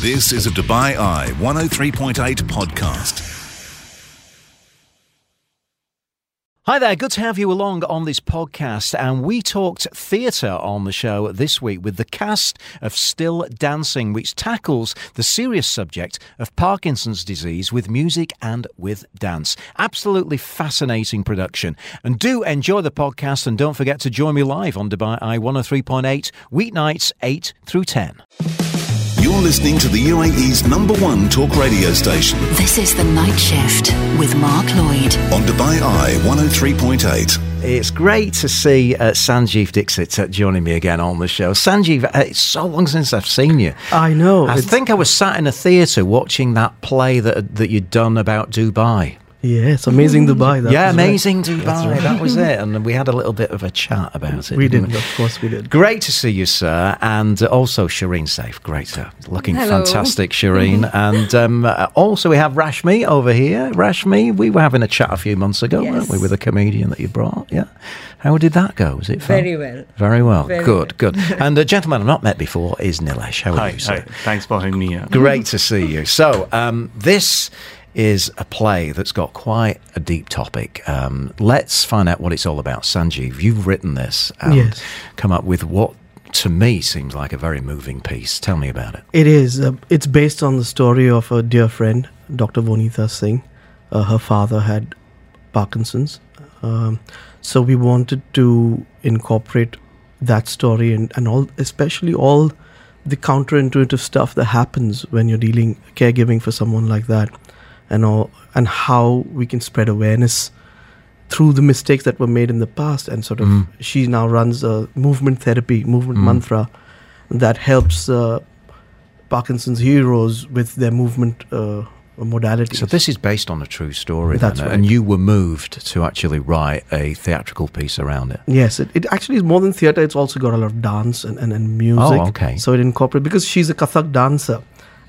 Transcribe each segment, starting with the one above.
This is a Dubai Eye 103.8 podcast. Hi there, good to have you along on this podcast. And we talked theatre on the show this week with the cast of Still Dancing, which tackles the serious subject of Parkinson's disease with music and with dance. Absolutely fascinating production. And do enjoy the podcast and don't forget to join me live on Dubai Eye 103.8, weeknights 8 through 10. You're listening to the UAE's number one talk radio station This is The Night Shift with Mark Lloyd. on Dubai Eye 103.8. It's great to see uh, Sanjeev Dixit uh, joining me again on the show. Sanjeev, uh, it's so long since I've seen you. I know. I it's- think I was sat in a theatre watching that play that that you'd done about Dubai. Yes, amazing Dubai. That yeah, was right. amazing Dubai. That was it, and we had a little bit of a chat about it. We didn't did, of course, we did. Great to see you, sir, and also Shereen Safe. Great, sir. Looking Hello. fantastic, Shereen. and um, uh, also we have Rashmi over here. Rashmi, we were having a chat a few months ago, weren't we, with a comedian that you brought? Yeah. How did that go? Was it fun? Very well. Very well. Very good, good. And a gentleman I've not met before is Nilesh. How are Hi, you, sir? hi. Thanks for having me here. Great to see you. So, um, this is a play that's got quite a deep topic. Um, let's find out what it's all about. Sanjeev, you've written this. and Yes. Come up with what, to me, seems like a very moving piece. Tell me about it. It is. Uh, it's based on the story of a dear friend, Dr. Vonita Singh. Uh, her father had Parkinson's. Um, so we wanted to incorporate that story and, and all, especially all the counterintuitive stuff that happens when you're dealing caregiving for someone like that, and all, and how we can spread awareness through the mistakes that were made in the past. And sort of, Mm. she now runs a movement therapy, movement Mm. mantra, that helps uh, Parkinson's heroes with their movement uh, modalities. So, this is based on a true story, That's then, right. and you were moved to actually write a theatrical piece around it. Yes, it, it actually is more than theatre. It's also got a lot of dance and, and, and music. Oh, okay. So it incorporates because she's a Kathak dancer,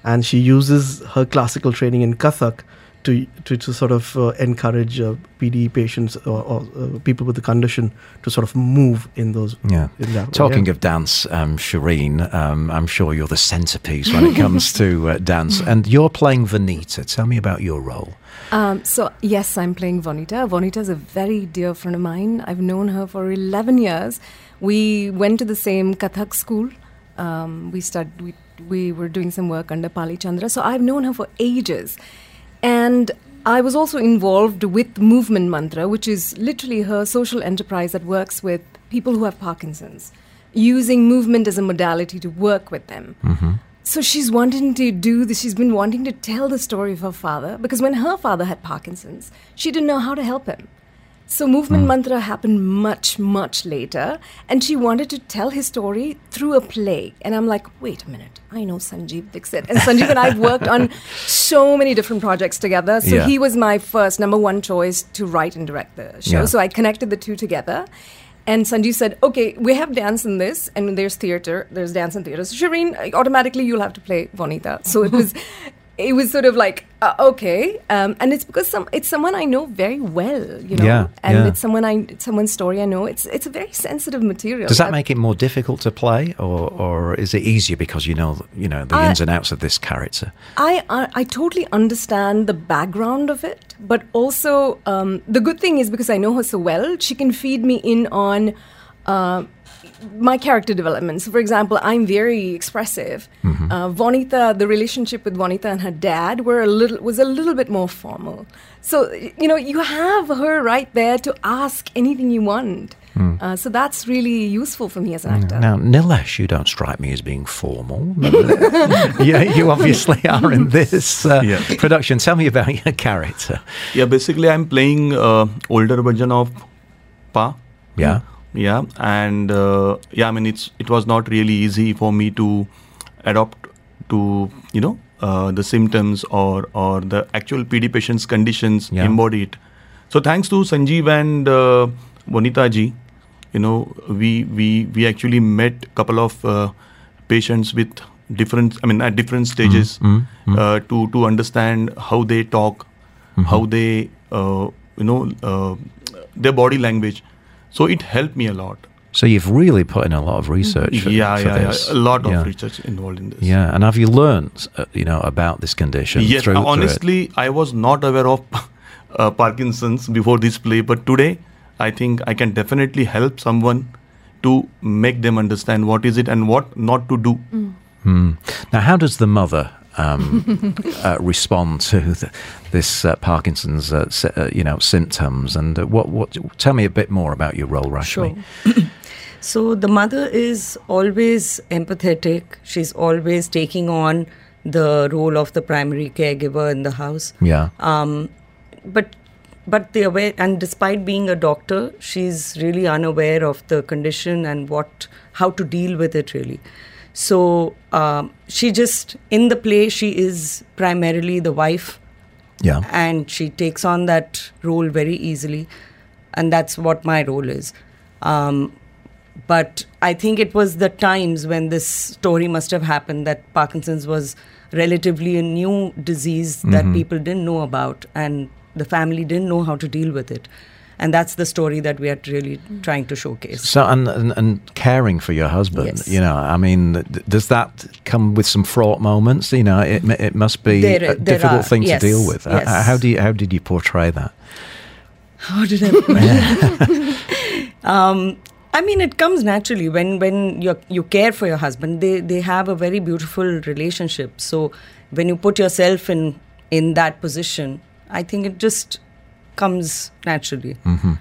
and she uses her classical training in Kathak to to, to sort of uh, encourage uh, PD patients or, or uh, people with the condition to sort of move in those. Yeah. In that way, Talking yeah. of dance, um, Shereen, um, I'm sure you're the centerpiece when it comes to uh, dance, and you're playing Vonita. Tell me about your role. Um, so, yes, I'm playing Vonita. Vonita is a very dear friend of mine. I've known her for 11 years. We went to the same Kathak school. Um, we, stud- we, we were doing some work under Pali Chandra. So, I've known her for ages. And I was also involved with Movement Mantra, which is literally her social enterprise that works with people who have Parkinson's, using movement as a modality to work with them. Mm-hmm. So she's wanting to do this. She's been wanting to tell the story of her father because when her father had Parkinson's, she didn't know how to help him. So movement hmm. mantra happened much, much later, and she wanted to tell his story through a play. And I'm like, wait a minute, I know Sanjeev Dixit, and Sanjeev and I've worked on so many different projects together. So Yeah. he was my first number one choice to write and direct the show. Yeah. So I connected the two together. And Sanjeev said, okay, we have dance in this, and there's theater, there's dance and theater. So Shereen, automatically you'll have to play Vonita. So it was, it was sort of like, uh, okay. Um, and it's because some, it's someone I know very well, you know, Yeah, and yeah. it's someone I, it's someone's story I know. It's, it's a very sensitive material. Does that I- make it more difficult to play, or, or is it easier because you know you know the I- ins and outs of this character? I, I I totally understand the background of it, but also um, the good thing is because I know her so well, she can feed me in on uh, my character development. So, for example, I'm very expressive. Uh, Vonita, the relationship with Vonita and her dad were a little was a little bit more formal. So, you know, you have her right there to ask anything you want. Uh, so that's really useful for me as an actor. Now, Nilesh, you don't strike me as being formal. yeah, you obviously are in this uh, Yeah. production. Tell me about your character. Yeah, basically, I'm playing uh, older version of Pa. Yeah. Yeah, and uh, yeah, I mean, it's it was not really easy for me to adopt to you know uh, the symptoms or or the actual PD patient's conditions Yeah. embody it. So thanks to Sanjeev and uh, Vonita ji, you know, we we we actually met couple of uh, patients with different, I mean, at different stages mm, to to understand how they talk, Mm-hmm. how they uh, you know uh, their body language. So it helped me a lot. So you've really put in a lot of research for, yeah, for yeah, this. yeah, a lot of Yeah. research involved in this. Yeah, and have you learned, uh, you know, about this condition? Yes, through, uh, through it? honestly, I was not aware of uh, Parkinson's before this play, but today I think I can definitely help someone to make them understand what is it and what not to do. Hmm. Now, how does the mother um, uh, respond to the, this uh, Parkinson's, uh, uh, you know, symptoms? And uh, what, what? Tell me a bit more about your role, Rashmi. Sure. so the mother is always empathetic. She's always taking on the role of the primary caregiver in the house. Yeah. Um, but but the aware and despite being a doctor, she's really unaware of the condition and what how to deal with it really. So um, she just in the play she is primarily the wife. Yeah. and she takes on that role very easily. And that's what my role is. Um, but i think it was the times when this story must have happened that parkinson's was relatively a new disease that Mhm. people didn't know about. And the family didn't know how to deal with it and that's the story that we are really trying to showcase So, and, and and caring for your husband, Yes. you know, I mean, does that come with some fraught moments? You know, it it must be There- a there difficult are, thing yes, to deal with. Yes. How do you how did you portray that? How did I? Um, I mean, it comes naturally when when you you care for your husband. They they have a very beautiful relationship. So when you put yourself in in that position, I think it just comes naturally. hmm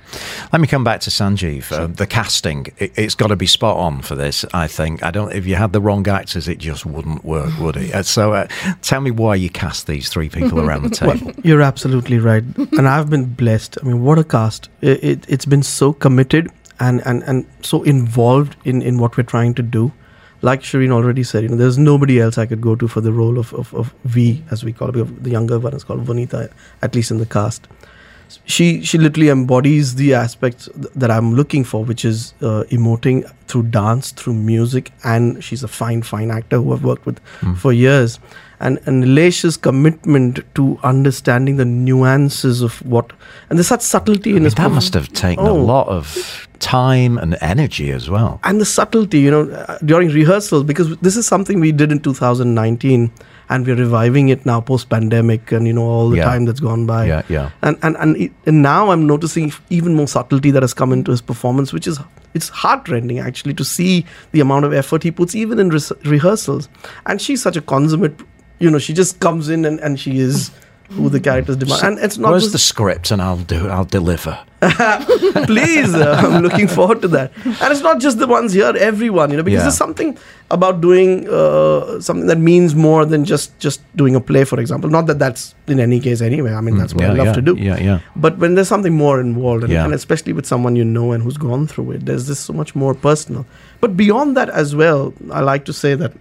Let me come back to Sanjeev. Uh, the casting, it, it's got to be spot on for this. I think. I don't. If you had the wrong actors, it just wouldn't work, would it? Uh, so, uh, tell me why you cast these three people around the Well, table. you're absolutely right, and I've been blessed. I mean, what a cast! It, it, it's been so committed and, and, and so involved in, in what we're trying to do. Like Shereen already said, you know, there's nobody else I could go to for the role of, of, of V, as we call it. The younger one is called Vonita, at least in the cast. She she literally embodies the aspects th- that I'm looking for, which is uh, emoting through dance, through music, and she's a fine fine actor who I've worked with Mm. for years and and Nilesh's commitment to understanding the nuances of what and there's such subtlety I in mean, his that must have taken a Oh. lot of time and energy as well. and the subtlety you know uh, during rehearsals, because this is something we did in 2019 and we're reviving it now post pandemic and you know all the Yeah. time that's gone by Yeah, yeah. and and and, it, and now I'm noticing even more subtlety that has come into his performance, which is it's heartrending actually to see the amount of effort he puts even in res- rehearsals. And she's such a consummate, you know, she just comes in and, and she is who the characters demand. And it's not Where's just- the script, and I'll do. I'll deliver. please uh, i'm looking forward to that and it's not just the ones here everyone you know because Yeah. there's something about doing uh, something that means more than just just doing a play for example not that that's in any case anyway i mean that's what Mm, yeah, i love yeah, to do Yeah, yeah. but when there's something more involved and, and especially with someone you know and who's gone through it there's this so much more personal but beyond that as well i like to say that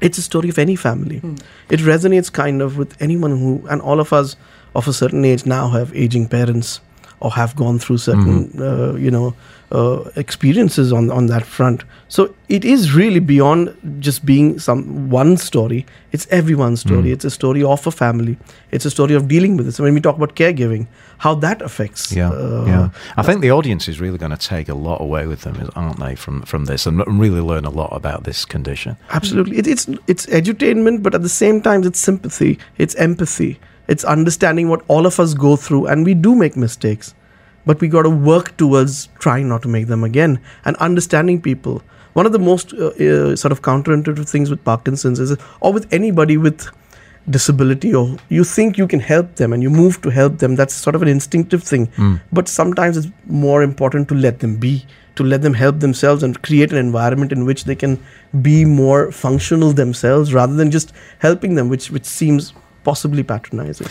it's a story of any family. Hmm. It resonates kind of with anyone who and all of us of a certain age now have aging parents or have gone through certain uh, you know uh, experiences on on that front so it is really beyond just being some one story it's everyone's story Mm. it's a story of a family it's a story of dealing with it so when we talk about caregiving how that affects Yeah, uh, yeah. I think the audience is really going to take a lot away with them, aren't they, from from this, and really learn a lot about this condition. Absolutely. It, it's it's edutainment, but at the same time, it's sympathy, it's empathy, it's understanding what all of us go through, and we do make mistakes, but we got to work towards trying not to make them again and understanding people. One of the most uh, uh, sort of counterintuitive things with Parkinson's is, or with anybody with disability, or you think you can help them and you move to help them. That's sort of an instinctive thing. Mm. But sometimes it's more important to let them be, to let them help themselves and create an environment in which they can be more functional themselves rather than just helping them, which which seems possibly patronizing.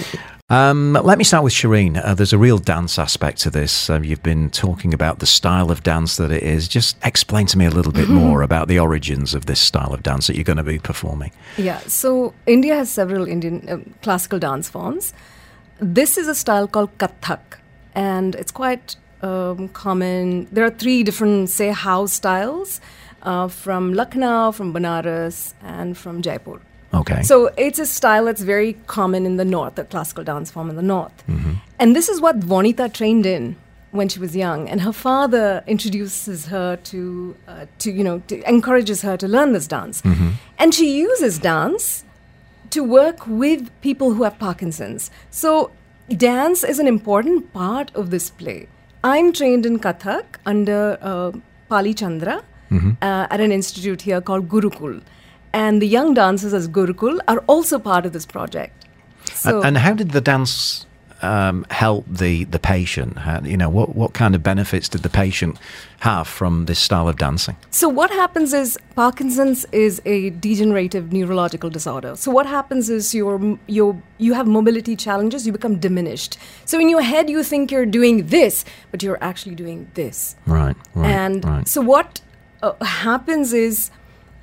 Um, let me start with Shereen. Uh, there's a real dance aspect to this. Um, you've been talking about the style of dance that it is. Just explain to me a little bit more about the origins of this style of dance that you're going to be performing. Yeah, so India has several Indian uh, classical dance forms. This is a style called Kathak, and it's quite um, common. There are three different, say, house styles uh, from Lucknow, from Banaras, and from Jaipur. Okay. So it's a style that's very common in the north, the classical dance form in the north. Mhm. And this is what Vonita trained in when she was young, and her father introduces her to, uh, to you know, to encourages her to learn this dance, and she uses dance to work with people who have Parkinson's. So, dance is an important part of this play. I'm trained in Kathak under uh, Pali Chandra uh, at an institute here called Gurukul. And the young dancers as Gurukul are also part of this project. So, and, and how did the dance um, help the the patient? How, you know, what what kind of benefits did the patient have from this style of dancing? So what happens is Parkinson's is a degenerative neurological disorder. So what happens is your your you have mobility challenges, you become diminished. So in your head you think you're doing this, but you're actually doing this. Right, right, and right. so what uh, happens is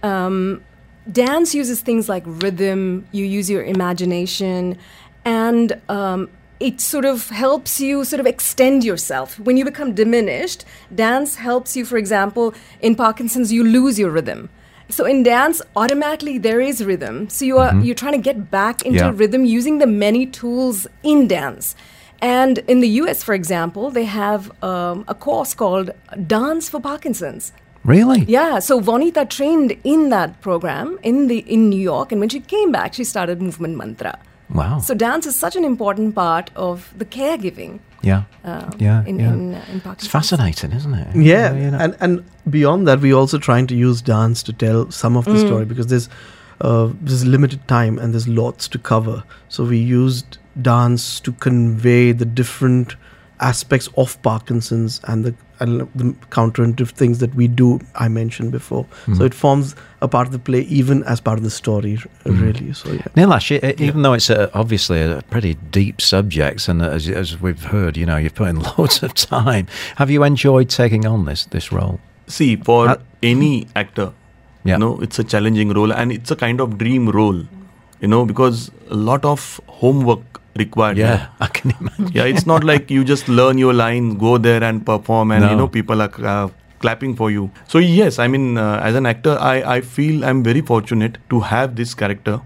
um, dance uses things like rhythm, you use your imagination, and um, it sort of helps you sort of extend yourself. When you become diminished, dance helps you, for example, in Parkinson's, you lose your rhythm. So in dance, automatically there is rhythm. So you are you're trying to get back into Yeah. rhythm using the many tools in dance. And in the US, for example, they have um, a course called Dance for Parkinson's. Really? Yeah, so Vonita trained in that program in the in New York, and when she came back, she started movement mantra. Wow. So dance is such an important part of the caregiving yeah. um, yeah. in, yeah. in, uh, in it's fascinating, isn't it? Yeah, You know. and and beyond that, we're also trying to use dance to tell some of the story because there's uh, there's limited time and there's lots to cover. So we used dance to convey the different aspects of Parkinson's and the and the counterintuitive things that we do. I mentioned before, so it forms a part of the play, even as part of the story, r- really. So yeah. Nilesh, even though it's a, obviously a pretty deep subject, and as, as we've heard, you know, you've put in loads of time. Have you enjoyed taking on this this role? See, for Uh, any actor, Yeah. you know, it's a challenging role and it's a kind of dream role, you know, because a lot of homework required. Yeah, I can imagine. Yeah, it's not like you just learn your line, go there and perform, and No. you know people are uh, clapping for you. So yes, I mean, uh, as an actor, I I feel I'm very fortunate to have this character.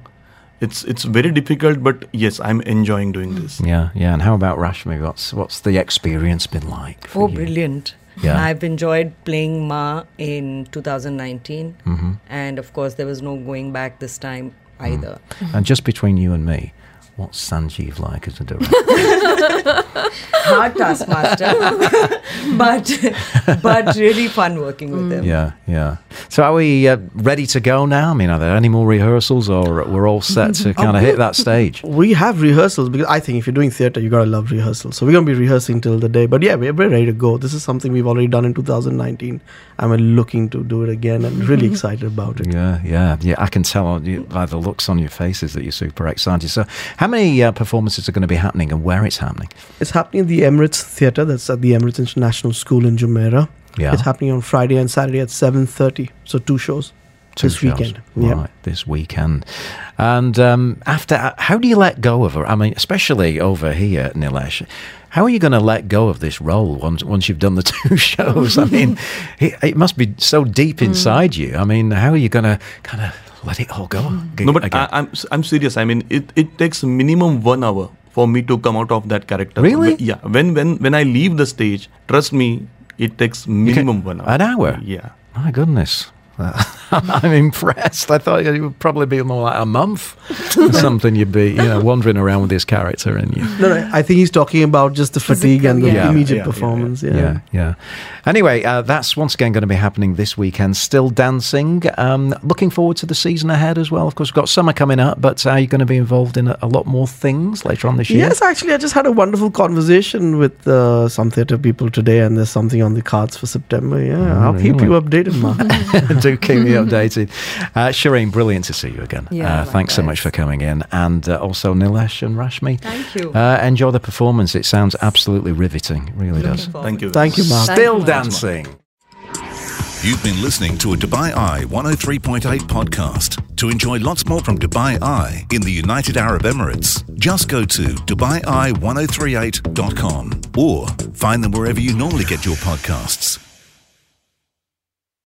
It's it's very difficult, but yes, I'm enjoying doing this. Yeah, yeah. And how about Rashmi? What's what's the experience been like? for Oh, you? brilliant. Yeah. I've enjoyed playing Ma in 2019. Mm-hmm. And of course, there was no going back this time Mm. either. And just between you and me, what's Sanjeev like as a director? Hard taskmaster, but but really fun working with him. yeah, yeah. So are we uh, ready to go now? I mean, are there any more rehearsals, or we're all set to kind of hit that stage? We have rehearsals because I think if you're doing theatre, you gotta love rehearsals. So we're gonna be rehearsing till the day. But yeah, we're, we're ready to go. This is something we've already done in 2019, and we're looking to do it again, and really excited about it. Yeah, yeah, yeah. I can tell by the looks on your faces that you're super excited. So, how many uh, performances are going to be happening, and where it's happening? It's happening at the Emirates Theatre. That's at the Emirates International School in Jumeirah. Yeah. It's happening on Friday and Saturday at 7:30. So two shows Two this shows. weekend. Yeah. Right, this weekend. And um, after, uh, how do you let go of her? I mean, especially over here, Nilesh. How are you going to let go of this role once once you've done the two shows? I mean, it, it must be so deep inside you. I mean, how are you going to kind of let it all go? g- No, but again? I, I'm I'm serious. I mean, it, it takes minimum one hour for me to come out of that character. Really? Wh- Yeah. When when when I leave the stage, trust me, it takes minimum one hour. An hour? Yeah. My goodness. I'm impressed. I thought it would probably be more like a month or something. You'd be, you know, wandering around with this character and you. No, no, I think he's talking about just the fatigue and the yeah. immediate Yeah, yeah, performance. Yeah. Yeah, yeah. Anyway, uh, that's once again going to be happening this weekend. Still dancing. Um, looking forward to the season ahead as well. Of course, we've got summer coming up, but are you going to be involved in a, a lot more things later on this year? Yes, actually, I just had a wonderful conversation with uh, some theatre people today, and there's something on the cards for September. Yeah, Oh, I'll keep you updated, Mark. Do keep me updated. Uh, Shereen, brilliant to see you again. Yeah, uh, thanks so much for coming in. And uh, also Nilesh and Rashmi. Thank you. Uh, enjoy the performance. It sounds absolutely riveting. It really does. Forward. Thank you. Thank you, Mark. Thank Still you. dancing. You've been listening to a Dubai Eye 103.8 podcast. To enjoy lots more from Dubai Eye in the United Arab Emirates, just go to DubaiEye1038.com or find them wherever you normally get your podcasts.